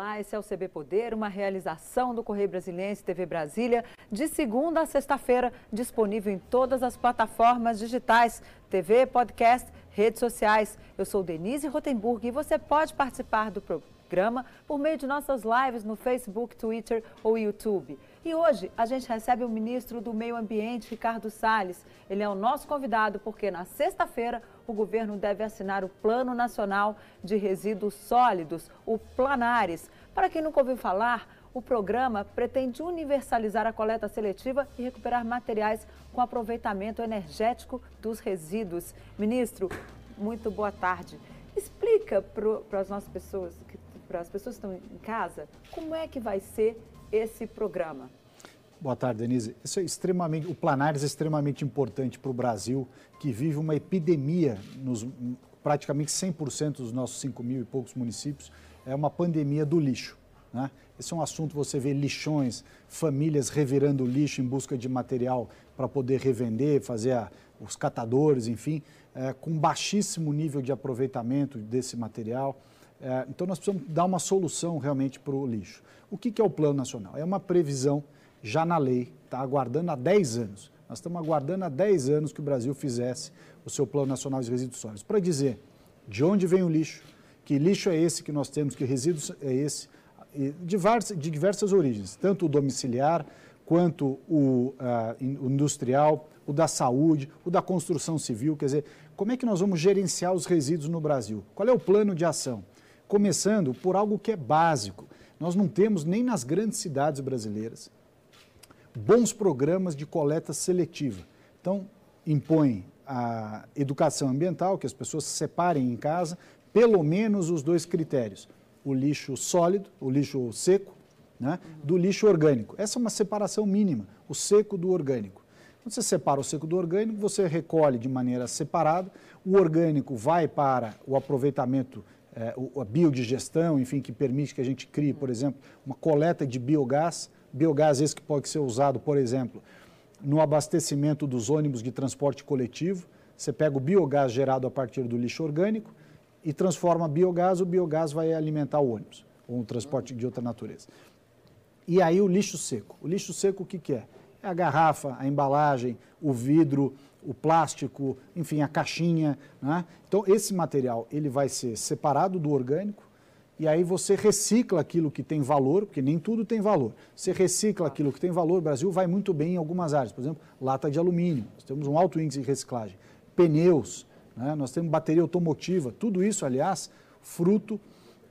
Olá, esse é o CB Poder, uma realização do Correio Brasiliense TV Brasília, de segunda a sexta-feira, disponível em todas as plataformas digitais, TV, podcast, redes sociais. Eu sou Denise Rotenburg e você pode participar do programa por meio de nossas lives no Facebook, Twitter ou YouTube. E hoje a gente recebe o ministro do Meio Ambiente, Ricardo Salles. Ele é o nosso convidado porque na sexta-feira o governo deve assinar o Plano Nacional de Resíduos Sólidos, o Planares. Para quem nunca ouviu falar, o programa pretende universalizar a coleta seletiva e recuperar materiais com aproveitamento energético dos resíduos. Ministro, muito boa tarde. Explica para as nossas pessoas, para as pessoas que estão em casa, como é que vai ser esse programa. Boa tarde, Denise. Isso é extremamente, o Planares é extremamente importante para o Brasil, que vive uma epidemia nos praticamente 100% dos nossos 5 mil e poucos municípios, é uma pandemia do lixo. Né? Esse é um assunto, você vê lixões, famílias revirando lixo em busca de material para poder revender, fazer a, os catadores, enfim, é, com baixíssimo nível de aproveitamento desse material. É, então, nós precisamos dar uma solução realmente para o lixo. O que, que é o Plano Nacional? É uma previsão já na lei, está aguardando há 10 anos. Nós estamos aguardando há 10 anos que o Brasil fizesse o seu Plano Nacional de Resíduos Sólidos, para dizer de onde vem o lixo, que lixo é esse que nós temos, que resíduos é esse, de diversas, origens, tanto o domiciliar, quanto o uh, industrial, o da saúde, o da construção civil, quer dizer, como é que nós vamos gerenciar os resíduos no Brasil? Qual é o plano de ação? Começando por algo que é básico. Nós não temos nem nas grandes cidades brasileiras bons programas de coleta seletiva. Então, impõe a educação ambiental, que as pessoas se separem em casa, pelo menos os dois critérios: o lixo sólido, o lixo seco, né, do lixo orgânico. Essa é uma separação mínima, o seco do orgânico. Quando você separa o seco do orgânico, você recolhe de maneira separada, o orgânico vai para o aproveitamento, é, a biodigestão, enfim, que permite que a gente crie, por exemplo, uma coleta de biogás biogás esse que pode ser usado, por exemplo, no abastecimento dos ônibus de transporte coletivo. Você pega o biogás gerado a partir do lixo orgânico e transforma biogás, o biogás vai alimentar o ônibus, ou um transporte de outra natureza. E aí o lixo seco. O lixo seco o que, que é? É a garrafa, a embalagem, o vidro, o plástico, enfim, a caixinha. Né? Então, esse material ele vai ser separado do orgânico, e aí você recicla aquilo que tem valor, porque nem tudo tem valor. Você recicla aquilo que tem valor, o Brasil vai muito bem em algumas áreas, por exemplo, lata de alumínio, nós temos um alto índice de reciclagem, pneus, né? nós temos bateria automotiva, tudo isso, aliás, fruto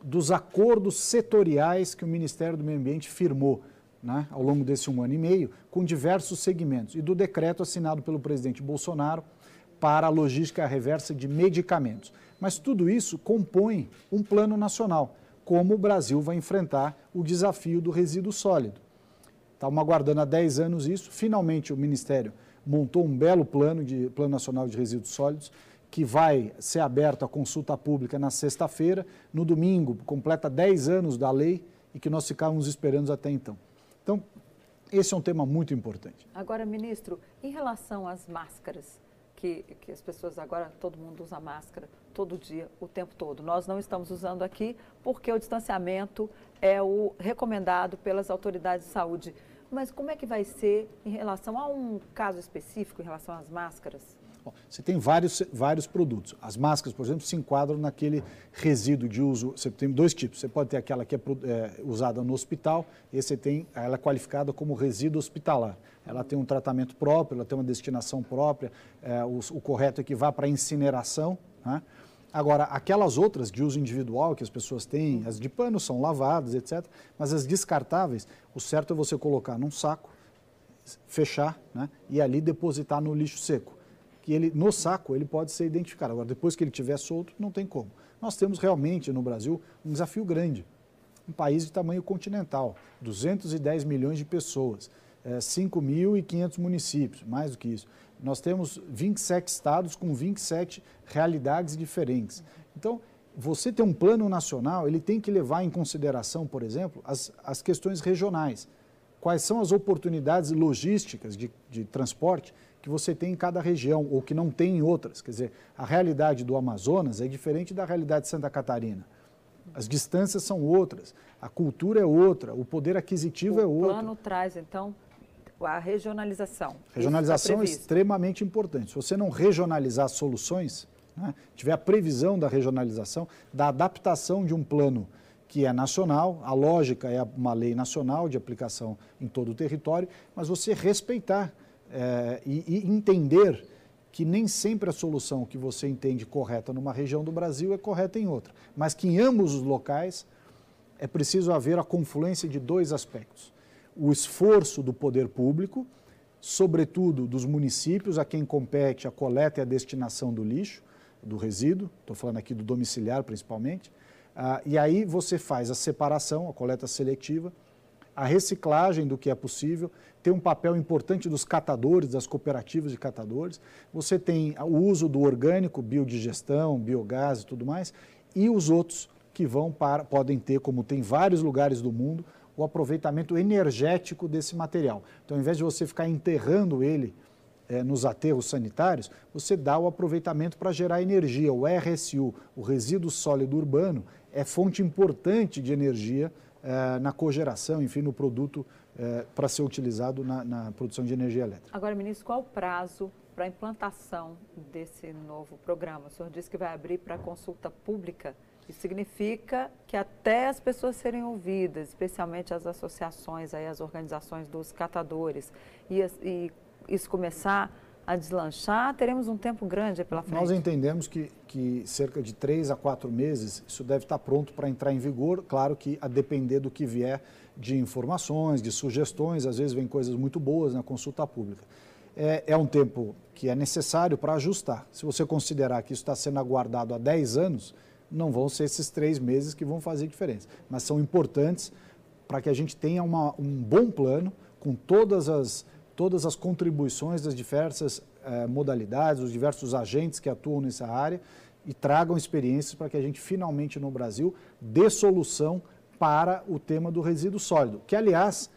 dos acordos setoriais que o Ministério do Meio Ambiente firmou né, ao longo desse um ano e meio, com diversos segmentos, e do decreto assinado pelo presidente Bolsonaro para a logística reversa de medicamentos. Mas tudo isso compõe um plano nacional, como o Brasil vai enfrentar o desafio do resíduo sólido. Estamos aguardando há 10 anos isso, finalmente o Ministério montou um belo plano, de, plano nacional de resíduos sólidos, que vai ser aberto à consulta pública na sexta-feira. No domingo, completa 10 anos da lei e que nós ficávamos esperando até então. Então, esse é um tema muito importante. Agora, ministro, em relação às máscaras, que, que as pessoas agora, todo mundo usa máscara todo dia, o tempo todo. Nós não estamos usando aqui porque o distanciamento é o recomendado pelas autoridades de saúde. Mas como é que vai ser em relação a um caso específico, em relação às máscaras? Bom, você tem vários, vários produtos. As máscaras, por exemplo, se enquadram naquele resíduo de uso. Você tem dois tipos. Você pode ter aquela que é, é usada no hospital, e você tem ela é qualificada como resíduo hospitalar. Ela tem um tratamento próprio, ela tem uma destinação própria. É, o, o, correto é que vá para incineração. Né? Agora, aquelas outras de uso individual que as pessoas têm, as de pano são lavadas, etc. Mas as descartáveis, o certo é você colocar num saco, fechar né? e ali depositar no lixo seco que ele, no saco, ele pode ser identificado. Agora, depois que ele estiver solto, não tem como. Nós temos realmente no Brasil um desafio grande. Um país de tamanho continental, 210 milhões de pessoas, é, 5.500 municípios, mais do que isso. Nós temos 27 estados com 27 realidades diferentes. Então, você ter um plano nacional, ele tem que levar em consideração, por exemplo, as, as questões regionais. Quais são as oportunidades logísticas de, de transporte que você tem em cada região ou que não tem em outras. Quer dizer, a realidade do Amazonas é diferente da realidade de Santa Catarina. as distâncias são outras, a cultura é outra, o poder aquisitivo o é outro. O plano traz, então, a regionalização. Regionalização é extremamente importante. Se você não regionalizar soluções, né, tiver a previsão da regionalização, da adaptação de um plano que é nacional, a lógica é uma lei nacional de aplicação em todo o território, mas você respeitar é, e, e entender que nem sempre a solução que você entende correta numa região do Brasil é correta em outra, mas que em ambos os locais é preciso haver a confluência de dois aspectos. O esforço do poder público, sobretudo dos municípios a quem compete a coleta e a destinação do lixo, do resíduo, estou falando aqui do domiciliar principalmente, ah, e aí você faz a separação, a coleta seletiva, a reciclagem do que é possível, tem um papel importante dos catadores, das cooperativas de catadores. Você tem o uso do orgânico, biodigestão, biogás e tudo mais, e os outros que vão para, podem ter, como tem vários lugares do mundo, o aproveitamento energético desse material. Então, ao invés de você ficar enterrando ele é, nos aterros sanitários, você dá o aproveitamento para gerar energia. O RSU, o resíduo sólido urbano, é fonte importante de energia é, na cogeração, enfim, no produto é, para ser utilizado na, na, produção de energia elétrica. Agora, ministro, qual o prazo para a implantação desse novo programa? O senhor disse que vai abrir para consulta pública. Isso significa que até as pessoas serem ouvidas, especialmente as associações, aí, as organizações dos catadores, e, e isso começar a deslanchar, teremos um tempo grande pela frente. Nós entendemos que, que cerca de três a quatro meses isso deve estar pronto para entrar em vigor. Claro que a depender do que vier de informações, de sugestões, às vezes vem coisas muito boas na consulta pública. É, é um tempo que é necessário para ajustar. Se você considerar que isso está sendo aguardado há 10 anos, não vão ser esses três meses que vão fazer diferença, mas são importantes para que a gente tenha uma, um bom plano com todas as todas as contribuições das diversas eh, modalidades, os diversos agentes que atuam nessa área e tragam experiências para que a gente finalmente no Brasil dê solução para o tema do resíduo sólido, que aliás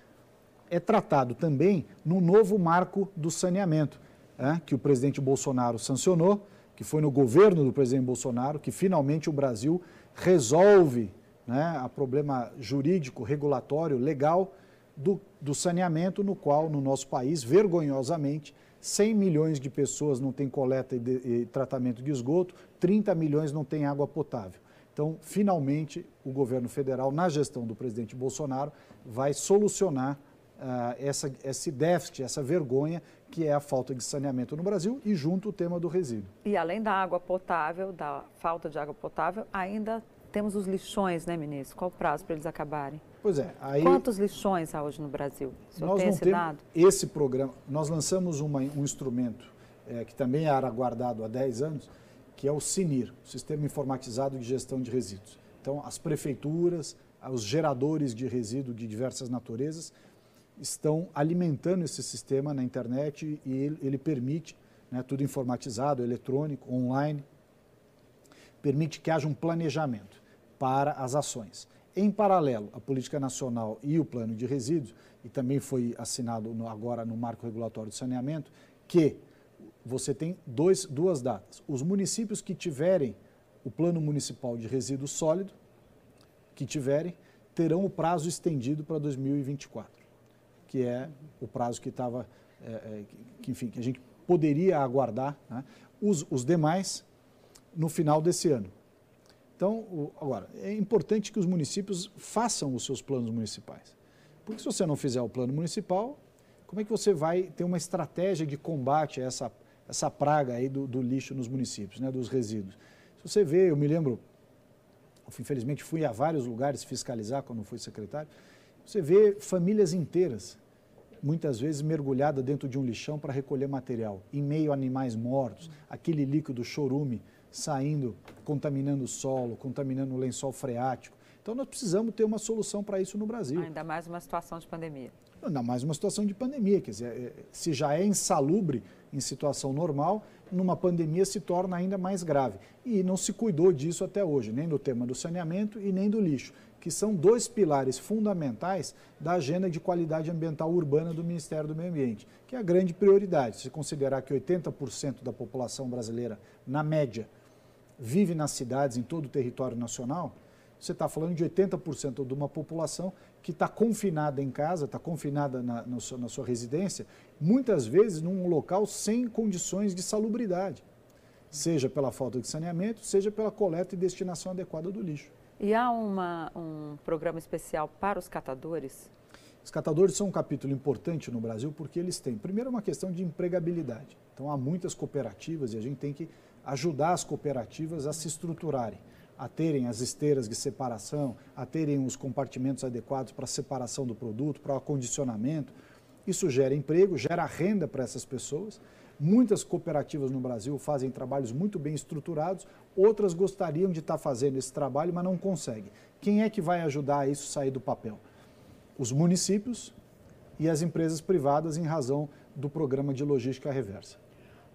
é tratado também no novo marco do saneamento, né, que o presidente Bolsonaro sancionou, que foi no governo do presidente Bolsonaro que finalmente o Brasil resolve né, a problema jurídico, regulatório, legal do, do saneamento, no qual, no nosso país, vergonhosamente, 100 milhões de pessoas não têm coleta e, de, e, tratamento de esgoto, 30 milhões não têm água potável. Então, finalmente, o governo federal, na gestão do presidente Bolsonaro, vai solucionar uh, essa, esse déficit, essa vergonha que é a falta de saneamento no Brasil e junto o tema do resíduo. E além da água potável, da falta de água potável, ainda temos os lixões, né, ministro? Qual o prazo para eles acabarem? Pois é. Aí, Quantos lixões há hoje no Brasil? O nós tem não esse dado? Esse programa, nós lançamos uma, um instrumento é, que também era guardado há 10 anos, que é o CINIR, o Sistema Informatizado de Gestão de Resíduos. Então, as prefeituras, os geradores de resíduo de diversas naturezas estão alimentando esse sistema na internet e ele, ele permite, né, tudo informatizado, eletrônico, online, permite que haja um planejamento para as ações. Em paralelo, a política nacional e o plano de resíduos, e também foi assinado no, agora no marco regulatório de saneamento, que você tem dois, duas datas. Os municípios que tiverem o plano municipal de resíduo sólido, que tiverem, terão o prazo estendido para 2024, que é o prazo que estava, é, é, que, enfim, que a gente poderia aguardar. Né? Os, os demais no final desse ano. Então, agora, é importante que os municípios façam os seus planos municipais. Porque se você não fizer o plano municipal, como é que você vai ter uma estratégia de combate a essa, essa praga aí do, do lixo nos municípios, né, dos resíduos? Se você vê, eu me lembro, infelizmente fui a vários lugares fiscalizar quando fui secretário, você vê famílias inteiras, muitas vezes mergulhadas dentro de um lixão para recolher material, em meio a animais mortos, aquele líquido chorume saindo, contaminando o solo, contaminando o lençol freático. Então nós precisamos ter uma solução para isso no Brasil. Ainda mais uma situação de pandemia. Ainda mais uma situação de pandemia, quer dizer, é, se já é insalubre em situação normal, numa pandemia se torna ainda mais grave. E não se cuidou disso até hoje, nem no tema do saneamento e nem do lixo, que são dois pilares fundamentais da agenda de qualidade ambiental urbana do Ministério do Meio Ambiente, que é a grande prioridade. Se considerar que 80% da população brasileira, na média, vive nas cidades, em todo o território nacional, você está falando de 80% de uma população que está confinada em casa, está confinada na, na, sua, na sua residência, muitas vezes num local sem condições de salubridade, seja pela falta de saneamento, seja pela coleta e destinação adequada do lixo. E há uma, um programa especial para os catadores? Os catadores são um capítulo importante no Brasil porque eles têm, primeiro, uma questão de empregabilidade. Então, há muitas cooperativas e a gente tem que ajudar as cooperativas a se estruturarem, a terem as esteiras de separação, a terem os compartimentos adequados para a separação do produto, para o acondicionamento. Isso gera emprego, gera renda para essas pessoas. Muitas cooperativas no Brasil fazem trabalhos muito bem estruturados, outras gostariam de estar fazendo esse trabalho, mas não conseguem. Quem é que vai ajudar a isso sair do papel? Os municípios e as empresas privadas em razão do programa de logística reversa.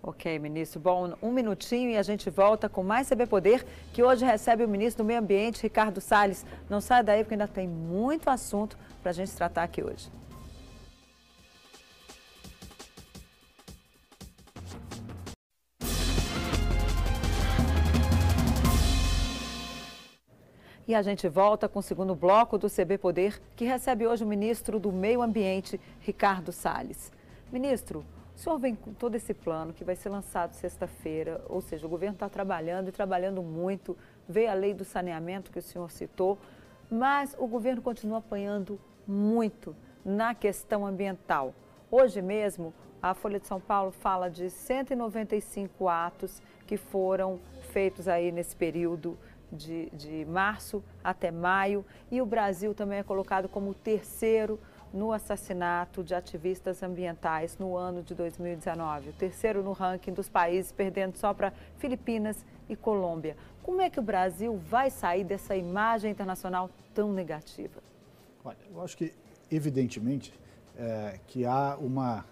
Ok, ministro. Bom, um minutinho e a gente volta com mais CB Poder, que hoje recebe o ministro do Meio Ambiente, Ricardo Salles. Não saia daí porque ainda tem muito assunto para a gente tratar aqui hoje. E a gente volta com o segundo bloco do CB Poder, que recebe hoje o ministro do Meio Ambiente, Ricardo Salles. Ministro, o senhor vem com todo esse plano que vai ser lançado sexta-feira, ou seja, o governo está trabalhando e trabalhando muito. Veio a lei do saneamento que o senhor citou, mas o governo continua apanhando muito na questão ambiental. Hoje mesmo, a Folha de São Paulo fala de 195 atos que foram feitos aí nesse período de, de março até maio e o Brasil também é colocado como o terceiro no assassinato de ativistas ambientais no ano de 2019, o terceiro no ranking dos países, perdendo só para Filipinas e Colômbia. Como é que o Brasil vai sair dessa imagem internacional tão negativa? Olha, eu acho que, evidentemente, é, que há, uma,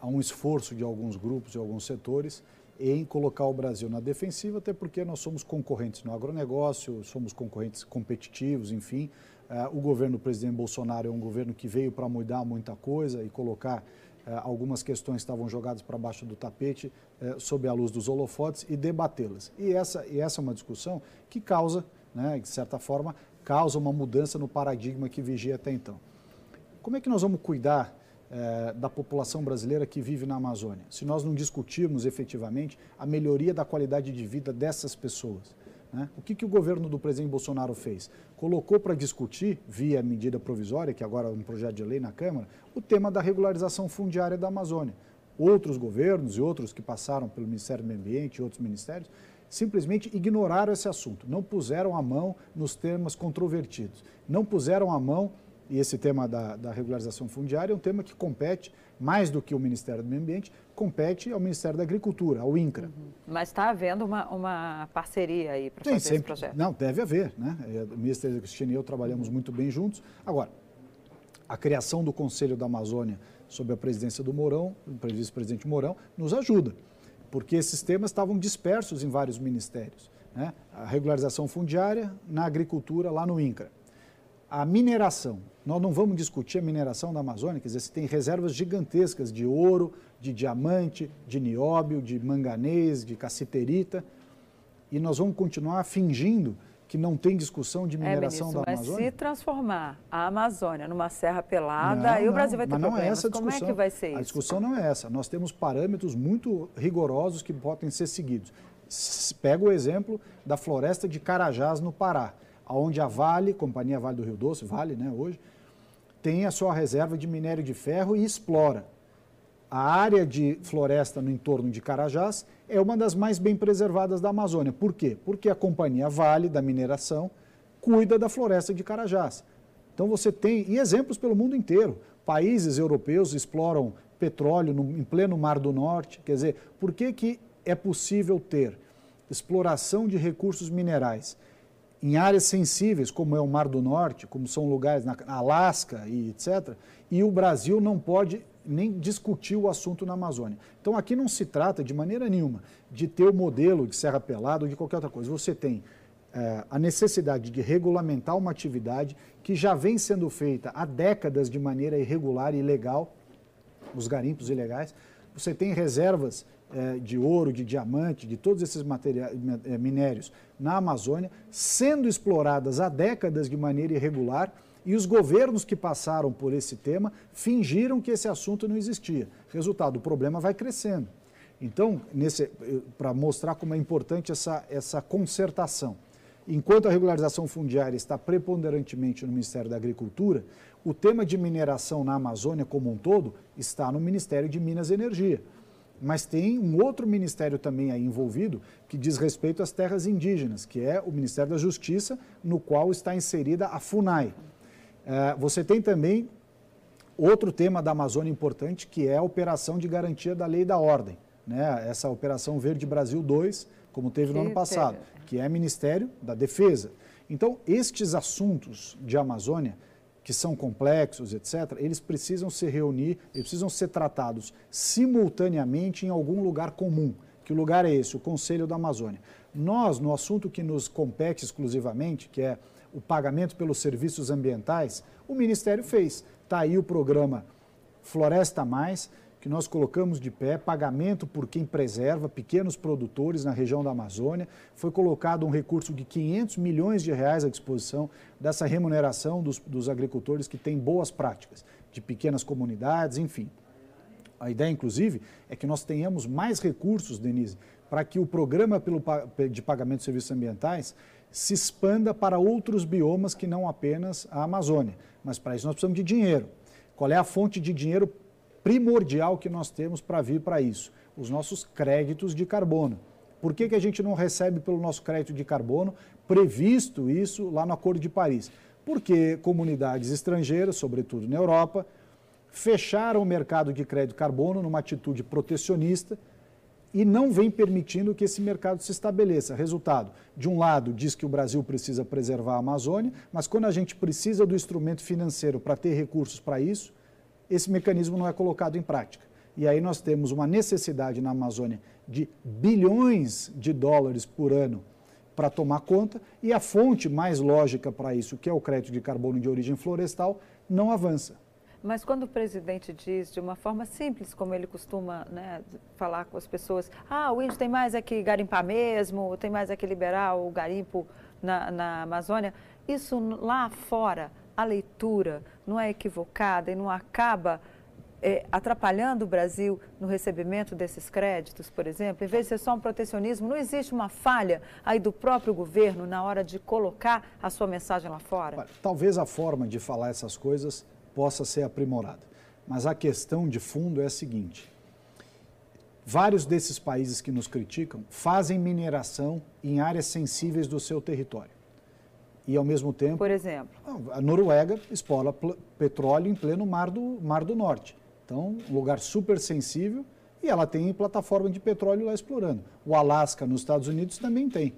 há um esforço de alguns grupos e alguns setores em colocar o Brasil na defensiva, até porque nós somos concorrentes no agronegócio, somos concorrentes competitivos, enfim, Uh, o governo do presidente Bolsonaro é um governo que veio para mudar muita coisa e colocar uh, algumas questões que estavam jogadas para baixo do tapete uh, sob a luz dos holofotes e debatê-las. E essa, e essa é uma discussão que causa, né, de certa forma, causa uma mudança no paradigma que vigia até então. Como é que nós vamos cuidar da população brasileira que vive na Amazônia, se nós não discutirmos efetivamente a melhoria da qualidade de vida dessas pessoas? Né? O que, que o governo do presidente Bolsonaro fez? Colocou para discutir, via medida provisória, que agora é um projeto de lei na Câmara, o tema da regularização fundiária da Amazônia. Outros governos e outros que passaram pelo Ministério do Meio Ambiente e outros ministérios simplesmente ignoraram esse assunto, não puseram a mão nos temas controvertidos, não puseram a mão e esse tema da, da, regularização fundiária é um tema que compete, mais do que o Ministério do Meio Ambiente, compete ao Ministério da Agricultura, ao INCRA. Uhum. Mas está havendo uma, uma, parceria aí para fazer sempre, esse projeto? Não, deve haver. Né? O Ministério da Cristina e eu trabalhamos muito bem juntos. Agora, a criação do Conselho da Amazônia sob a presidência do Mourão, do vice-presidente Mourão, nos ajuda, porque esses temas estavam dispersos em vários ministérios. Né? A regularização fundiária na agricultura lá no INCRA a mineração. Nós não vamos discutir a mineração da Amazônia, quer dizer, você tem reservas gigantescas de ouro, de diamante, de nióbio, de manganês, de cassiterita, e nós vamos continuar fingindo que não tem discussão de é, mineração é, ministro, da Amazônia? Mas se transformar a Amazônia numa serra pelada, não, aí o Brasil vai ter mas não problemas. É essa a discussão. Como é que vai ser isso? A discussão não é essa. Nós temos parâmetros muito rigorosos que podem ser seguidos. Pega o exemplo da floresta de Carajás, no Pará onde a Vale, Companhia Vale do Rio Doce, Vale, né, hoje, tem a sua reserva de minério de ferro e explora. A área de floresta no entorno de Carajás é uma das mais bem preservadas da Amazônia. Por quê? Porque a Companhia Vale da mineração cuida da floresta de Carajás. Então você tem, e exemplos pelo mundo inteiro, países europeus exploram petróleo no, em pleno Mar do Norte. Quer dizer, por que, que é possível ter exploração de recursos minerais em áreas sensíveis, como é o Mar do Norte, como são lugares na Alasca e etc., e o Brasil não pode nem discutir o assunto na Amazônia. Então aqui não se trata de maneira nenhuma de ter o modelo de Serra Pelada ou de qualquer outra coisa. Você tem é, a necessidade de regulamentar uma atividade que já vem sendo feita há décadas de maneira irregular e ilegal, os garimpos ilegais. Você tem reservas de ouro, de diamante, de todos esses materiais, é, minérios na Amazônia, sendo exploradas há décadas de maneira irregular e os governos que passaram por esse tema fingiram que esse assunto não existia. Resultado, o problema vai crescendo. Então, para mostrar como é importante essa, essa concertação. Enquanto a regularização fundiária está preponderantemente no Ministério da Agricultura, o tema de mineração na Amazônia como um todo está no Ministério de Minas e Energia. Mas tem um outro ministério também aí envolvido que diz respeito às terras indígenas, que é o Ministério da Justiça, no qual está inserida a FUNAI. É, você tem também outro tema da Amazônia importante, que é a operação de garantia da lei e da ordem. Né? Essa operação Verde Brasil 2, como teve no ano passado, que é Ministério da Defesa. Então, estes assuntos de Amazônia que são complexos, etc., eles precisam se reunir, eles precisam ser tratados simultaneamente em algum lugar comum. Que lugar é esse? O Conselho da Amazônia. Nós, no assunto que nos compete exclusivamente, que é o pagamento pelos serviços ambientais, o Ministério fez. Está aí o programa Floresta Mais, que nós colocamos de pé, pagamento por quem preserva, pequenos produtores na região da Amazônia. Foi colocado um recurso de 500 milhões de reais à disposição dessa remuneração dos, dos agricultores que têm boas práticas, de pequenas comunidades, enfim. A ideia, inclusive, é que nós tenhamos mais recursos, Denise, para que o programa de pagamento de serviços ambientais se expanda para outros biomas que não apenas a Amazônia. Mas para isso nós precisamos de dinheiro. Qual é a fonte de dinheiro primordial que nós temos para vir para isso? Os nossos créditos de carbono. Por que, que a gente não recebe pelo nosso crédito de carbono, previsto isso lá no Acordo de Paris? Porque comunidades estrangeiras, sobretudo na Europa, fecharam o mercado de crédito de carbono numa atitude protecionista e não vem permitindo que esse mercado se estabeleça. Resultado, de um lado, diz que o Brasil precisa preservar a Amazônia, mas quando a gente precisa do instrumento financeiro para ter recursos para isso, esse mecanismo não é colocado em prática. E aí nós temos uma necessidade na Amazônia de bilhões de dólares por ano para tomar conta, e a fonte mais lógica para isso, que é o crédito de carbono de origem florestal, não avança. Mas quando o presidente diz de uma forma simples, como ele costuma né, falar com as pessoas, ah, o índio tem mais é que garimpar mesmo, tem mais é que liberar o garimpo na, na Amazônia, isso lá fora a leitura não é equivocada e não acaba é, atrapalhando o Brasil no recebimento desses créditos, por exemplo? Em vez de ser só um protecionismo, não existe uma falha aí do próprio governo na hora de colocar a sua mensagem lá fora? Talvez a forma de falar essas coisas possa ser aprimorada, mas a questão de fundo é a seguinte. Vários desses países que nos criticam fazem mineração em áreas sensíveis do seu território e ao mesmo tempo. Por exemplo? A Noruega explora petróleo em pleno mar do, mar do Norte. Então, um lugar super sensível e ela tem plataforma de petróleo lá explorando. O Alasca, nos Estados Unidos, também tem.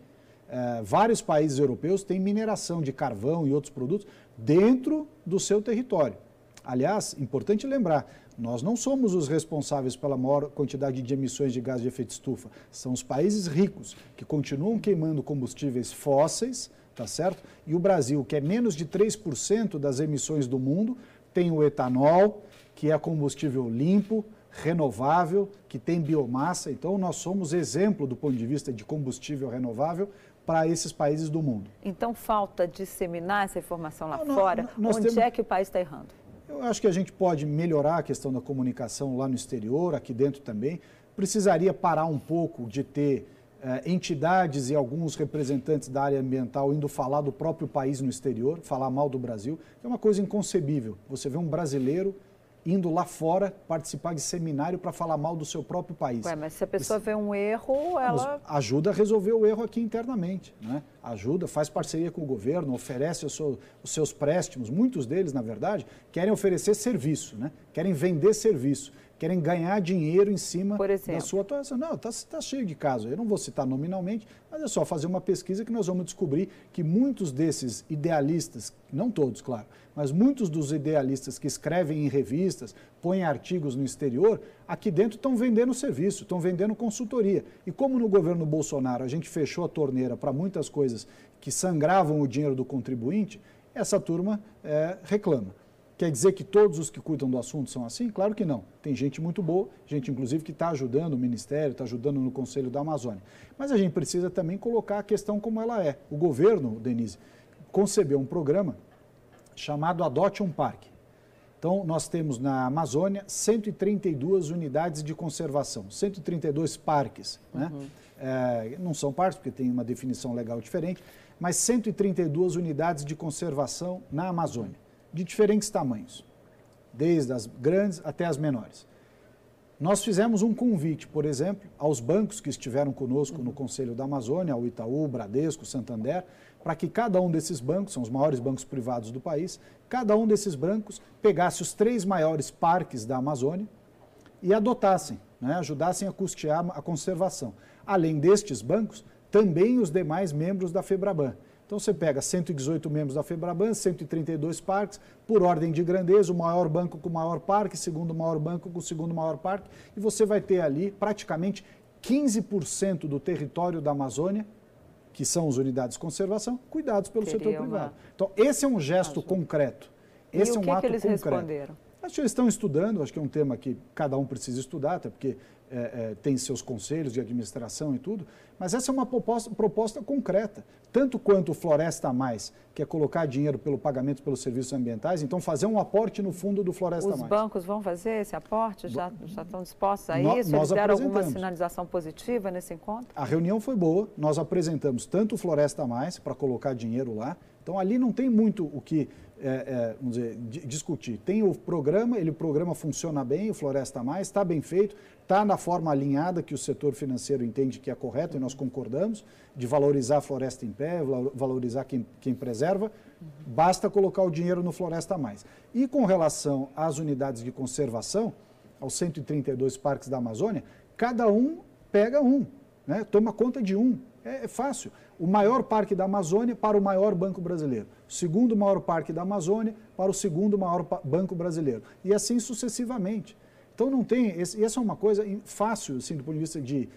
É, vários países europeus têm mineração de carvão e outros produtos dentro do seu território. Aliás, importante lembrar, nós não somos os responsáveis pela maior quantidade de emissões de gás de efeito estufa. São os países ricos que continuam queimando combustíveis fósseis tá certo? E o Brasil, que é menos de 3% das emissões do mundo, tem o etanol, que é combustível limpo, renovável, que tem biomassa. Então, nós somos exemplo do ponto de vista de combustível renovável para esses países do mundo. Então, falta disseminar essa informação lá não, fora? Nós Onde temos... é que o país está errando? Eu acho que a gente pode melhorar a questão da comunicação lá no exterior, aqui dentro também. Precisaria parar um pouco de ter entidades e alguns representantes da área ambiental indo falar do próprio país no exterior, falar mal do Brasil, é uma coisa inconcebível. Você vê um brasileiro indo lá fora participar de seminário para falar mal do seu próprio país. Ué, mas se a pessoa Isso, vê um erro, ela... Ajuda a resolver o erro aqui internamente. Né? Ajuda, faz parceria com o governo, oferece os seus, os seus préstimos. Muitos deles, na verdade, querem oferecer serviço, né? querem vender serviço querem ganhar dinheiro em cima da sua atuação. Não, está tá cheio de casos. Eu não vou citar nominalmente, mas é só fazer uma pesquisa que nós vamos descobrir que muitos desses idealistas, não todos, claro, mas muitos dos idealistas que escrevem em revistas, põem artigos no exterior, aqui dentro estão vendendo serviço, estão vendendo consultoria. E como no governo Bolsonaro a gente fechou a torneira para muitas coisas que sangravam o dinheiro do contribuinte, essa turma é, reclama. Quer dizer que todos os que cuidam do assunto são assim? Claro que não. Tem gente muito boa, gente inclusive que está ajudando o Ministério, está ajudando no Conselho da Amazônia. Mas a gente precisa também colocar a questão como ela é. O governo, Denise, concebeu um programa chamado Adote um Parque. Então, nós temos na Amazônia 132 unidades de conservação, 132 parques. Né? Uhum. É, não são parques, porque tem uma definição legal diferente, mas 132 unidades de conservação na Amazônia de diferentes tamanhos, desde as grandes até as menores. Nós fizemos um convite, por exemplo, aos bancos que estiveram conosco no Conselho da Amazônia, ao Itaú, Bradesco, Santander, para que cada um desses bancos, são os maiores bancos privados do país, cada um desses bancos pegasse os três maiores parques da Amazônia e adotassem, né, ajudassem a custear a conservação. Além destes bancos, também os demais membros da FEBRABAN. Então você pega 118 membros da FEBRABAN, 132 parques, por ordem de grandeza, o maior banco com o maior parque, segundo maior banco com o segundo maior parque, e você vai ter ali praticamente 15% do território da Amazônia, que são as unidades de conservação, cuidados pelo setor privado. Então esse é um gesto concreto. Esse e é um que ato que eles concreto. responderam? Acho que eles estão estudando, acho que é um tema que cada um precisa estudar, até porque é, é, tem seus conselhos de administração e tudo, mas essa é uma proposta, proposta concreta. Tanto quanto o Floresta Mais, que é colocar dinheiro pelo pagamento pelos serviços ambientais, então fazer um aporte no fundo do Floresta Os Mais. Os bancos vão fazer esse aporte? Já, já estão dispostos a no, isso? Eles deram alguma sinalização positiva nesse encontro? A reunião foi boa, nós apresentamos tanto o Floresta Mais, para colocar dinheiro lá, então ali não tem muito o que é, é, vamos dizer, discutir. Tem o programa, ele o programa funciona bem, o Floresta Mais, está bem feito, está na forma alinhada que o setor financeiro entende que é correto e nós concordamos, de valorizar a floresta em pé, valorizar quem, quem preserva, basta colocar o dinheiro no Floresta Mais. E com relação às unidades de conservação, aos 132 parques da Amazônia, cada um pega um, né? toma conta de um. É, é fácil. O maior parque da Amazônia para o maior banco brasileiro. O segundo maior parque da Amazônia para o segundo maior banco brasileiro. E assim sucessivamente. Então não tem, essa é uma coisa fácil, assim, do ponto de vista de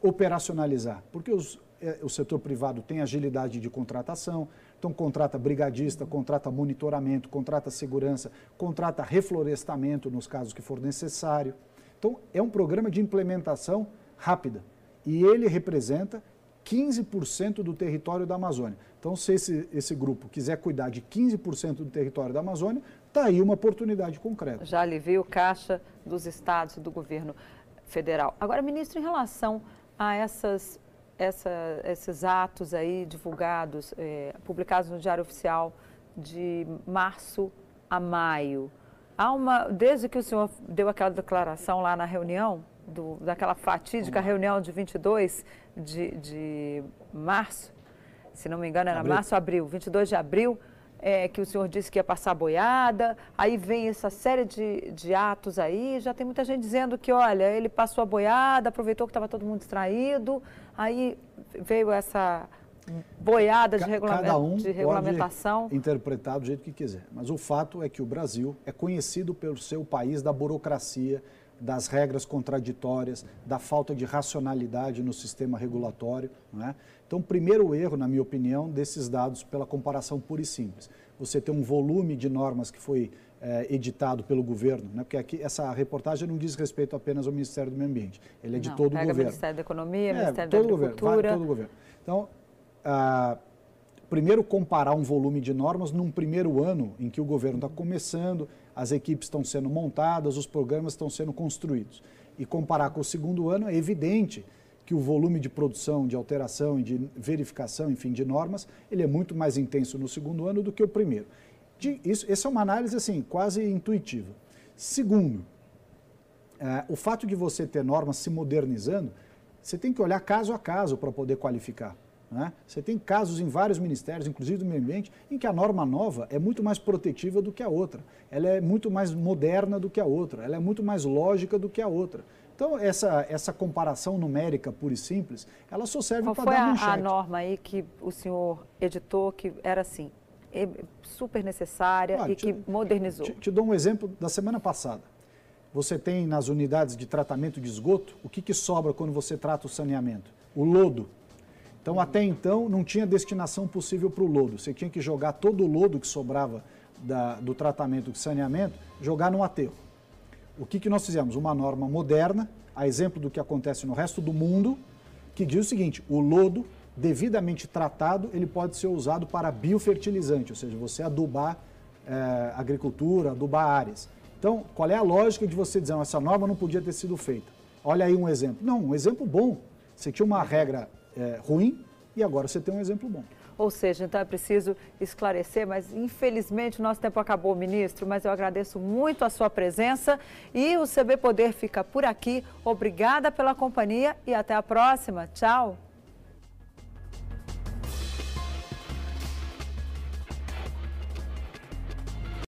operacionalizar, porque os, é, o setor privado tem agilidade de contratação, então contrata brigadista, contrata monitoramento, contrata segurança, contrata reflorestamento nos casos que for necessário. Então é um programa de implementação rápida e ele representa 15% do território da Amazônia. Então, se esse, esse grupo quiser cuidar de 15% do território da Amazônia, está aí uma oportunidade concreta. Já alivia o caixa dos estados e do governo federal. Agora, ministro, em relação a essas, essa, esses atos aí divulgados, é, publicados no Diário Oficial de março a maio, há uma, desde que o senhor deu aquela declaração lá na reunião, do, daquela fatídica reunião de 22 de, de março, se não me engano era abril. março, abril, 22 de abril, é, que o senhor disse que ia passar boiada, aí vem essa série de, de atos aí, já tem muita gente dizendo que, olha, ele passou a boiada, aproveitou que estava todo mundo distraído, aí veio essa boiada de, regulamento, um de regulamentação. Pode interpretar do jeito que quiser, mas o fato é que o Brasil é conhecido pelo seu país da burocracia, das regras contraditórias, da falta de racionalidade no sistema regulatório. É? Então, primeiro erro, na minha opinião, desses dados pela comparação pura e simples. Você tem um volume de normas que foi é, editado pelo governo, né? porque aqui essa reportagem não diz respeito apenas ao Ministério do Meio Ambiente, ele é de não, todo o governo. Ministério da Economia, é, Ministério da Agricultura. Governo, todo o governo. Então, ah, primeiro comparar um volume de normas num primeiro ano em que o governo está começando, as equipes estão sendo montadas, os programas estão sendo construídos. E comparar com o segundo ano, é evidente que o volume de produção, de alteração de verificação, enfim, de normas, ele é muito mais intenso no segundo ano do que o primeiro. De, isso, essa é uma análise assim quase intuitiva. Segundo, é, o fato de você ter normas se modernizando, você tem que olhar caso a caso para poder qualificar. Né? Você tem casos em vários ministérios, inclusive do meio ambiente, em que a norma nova é muito mais protetiva do que a outra. Ela é muito mais moderna do que a outra. Ela é muito mais lógica do que a outra. Então, essa, essa comparação numérica pura e simples, ela só serve para dar manchete. Qual foi a norma aí que o senhor editou que era assim, super necessária e te, que modernizou? Te, te, dou um exemplo da semana passada. Você tem nas unidades de tratamento de esgoto, o que, que sobra quando você trata o saneamento? O lodo. Então, até então, não tinha destinação possível para o lodo. Você tinha que jogar todo o lodo que sobrava da, do tratamento de saneamento, jogar no aterro. O que, que nós fizemos? Uma norma moderna, a exemplo do que acontece no resto do mundo, que diz o seguinte: o lodo devidamente tratado, ele pode ser usado para biofertilizante, ou seja, você adubar é, agricultura, adubar áreas. Então, qual é a lógica de você dizer, essa norma não podia ter sido feita? Olha aí um exemplo. Não, um exemplo bom. Você tinha uma regra é, ruim e agora você tem um exemplo bom. Ou seja, então é preciso esclarecer, mas infelizmente o nosso tempo acabou, ministro. Mas eu agradeço muito a sua presença e o CB Poder fica por aqui. Obrigada pela companhia e até a próxima. Tchau.